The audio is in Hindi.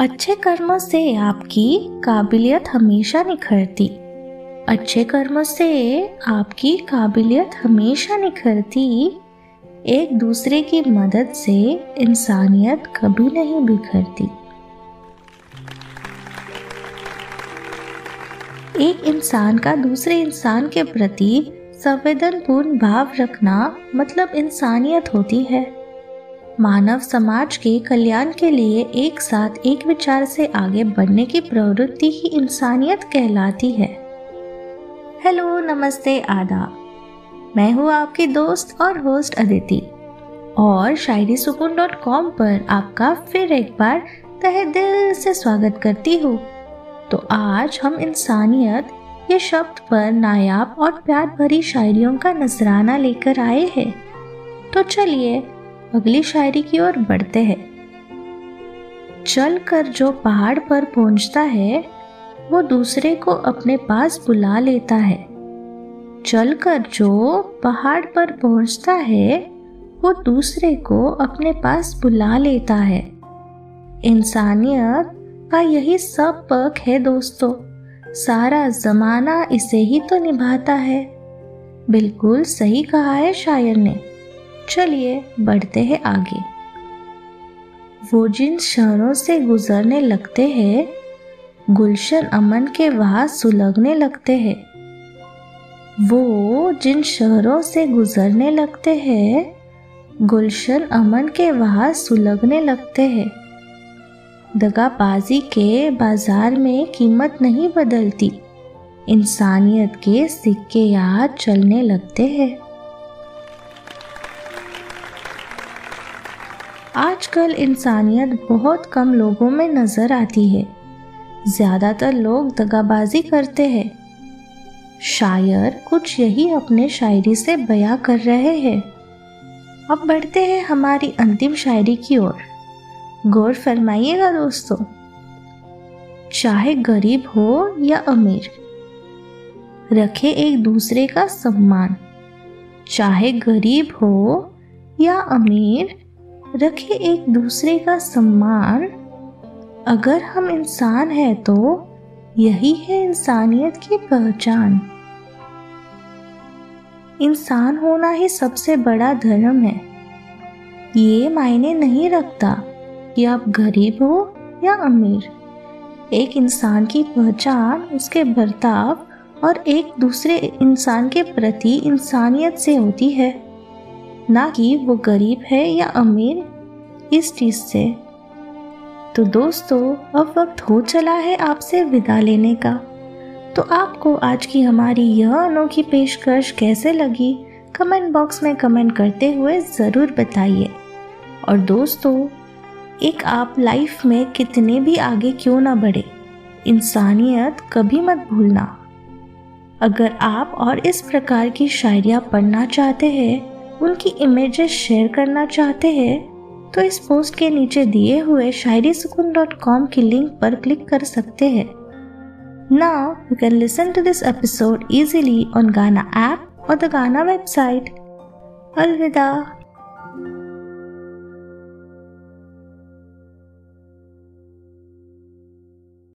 अच्छे कर्मों से आपकी काबिलियत हमेशा निखरती। अच्छे कर्मों से आपकी काबिलियत हमेशा निखरती। एक दूसरे की मदद से इंसानियत कभी नहीं बिखरती। एक इंसान का दूसरे इंसान के प्रति संवेदनपूर्ण भाव रखना मतलब इंसानियत होती है। मानव समाज के कल्याण के लिए एक साथ एक विचार से आगे बढ़ने की प्रवृत्ति ही इंसानियत कहलाती है। हेलो, नमस्ते, आदाब। मैं हूँ आपकी दोस्त और होस्ट अदिति। और शायरी सुकून डॉट कॉम पर आपका फिर एक बार तहे दिल से स्वागत करती हूँ। तो आज हम इंसानियत, ये शब्द पर नायाब और प्यार भरी शायरियों का नजराना लेकर आए हैं। तो चलिए अगली शायरी की ओर बढ़ते हैं। चल कर जो पहाड़ पर पहुँचता है, वो दूसरे को अपने पास बुला लेता है। चलकर जो पहाड़ पर पहुँचता है, वो दूसरे को अपने पास बुला लेता है। इंसानियत का यही सब पक है दोस्तों। सारा जमाना इसे ही तो निभाता है। बिल्कुल सही कहा है शायर ने। चलिए बढ़ते हैं आगे। वो जिन शहरों से गुजरने लगते हैं, गुलशन अमन के वहाँ सुलगने लगते हैं। वो जिन शहरों से गुजरने लगते हैं, गुलशन अमन के वहाँ सुलगने लगते हैं। दगाबाजी के बाज़ार में कीमत नहीं बदलती। इंसानियत के सिक्के याद चलने लगते हैं। आजकल इंसानियत बहुत कम लोगों में नज़र आती है। ज़्यादातर लोग दगाबाजी करते हैं। शायर कुछ यही अपने शायरी से बयां कर रहे हैं। अब बढ़ते हैं हमारी अंतिम शायरी की ओर। गौर फरमाइएगा दोस्तों। चाहे गरीब हो या अमीर, रखे एक दूसरे का सम्मान। चाहे गरीब हो या अमीर रखे एक दूसरे का सम्मान। अगर हम इंसान हैं तो यही है इंसानियत की पहचान। इंसान होना ही सबसे बड़ा धर्म है। ये मायने नहीं रखता कि आप गरीब हो या अमीर। एक इंसान की पहचान, उसके बर्ताव और एक दूसरे इंसान के प्रति इंसानियत से होती है। ना कि वो गरीब है या अमीर, इस चीज़ से। तो दोस्तों, अब वक्त हो चला है आपसे विदा लेने का। तो आपको आज की हमारी यह अनोखी पेशकश कैसे लगी, कमेंट बॉक्स में कमेंट करते हुए ज़रूर बताइए। और दोस्तों, एक आप लाइफ में कितने भी आगे क्यों ना बढ़े, इंसानियत कभी मत भूलना। अगर आप और इस प्रकार की शायरियाँ पढ़ना चाहते हैं उनकी इमेजेस शेयर करना चाहते हैं तो इस पोस्ट के नीचे दिए हुए शायरी सुकून डॉट कॉम की लिंक पर क्लिक कर सकते हैं। Now you can listen to this episode easily on Gaana app और द गाना वेबसाइट अलविदा।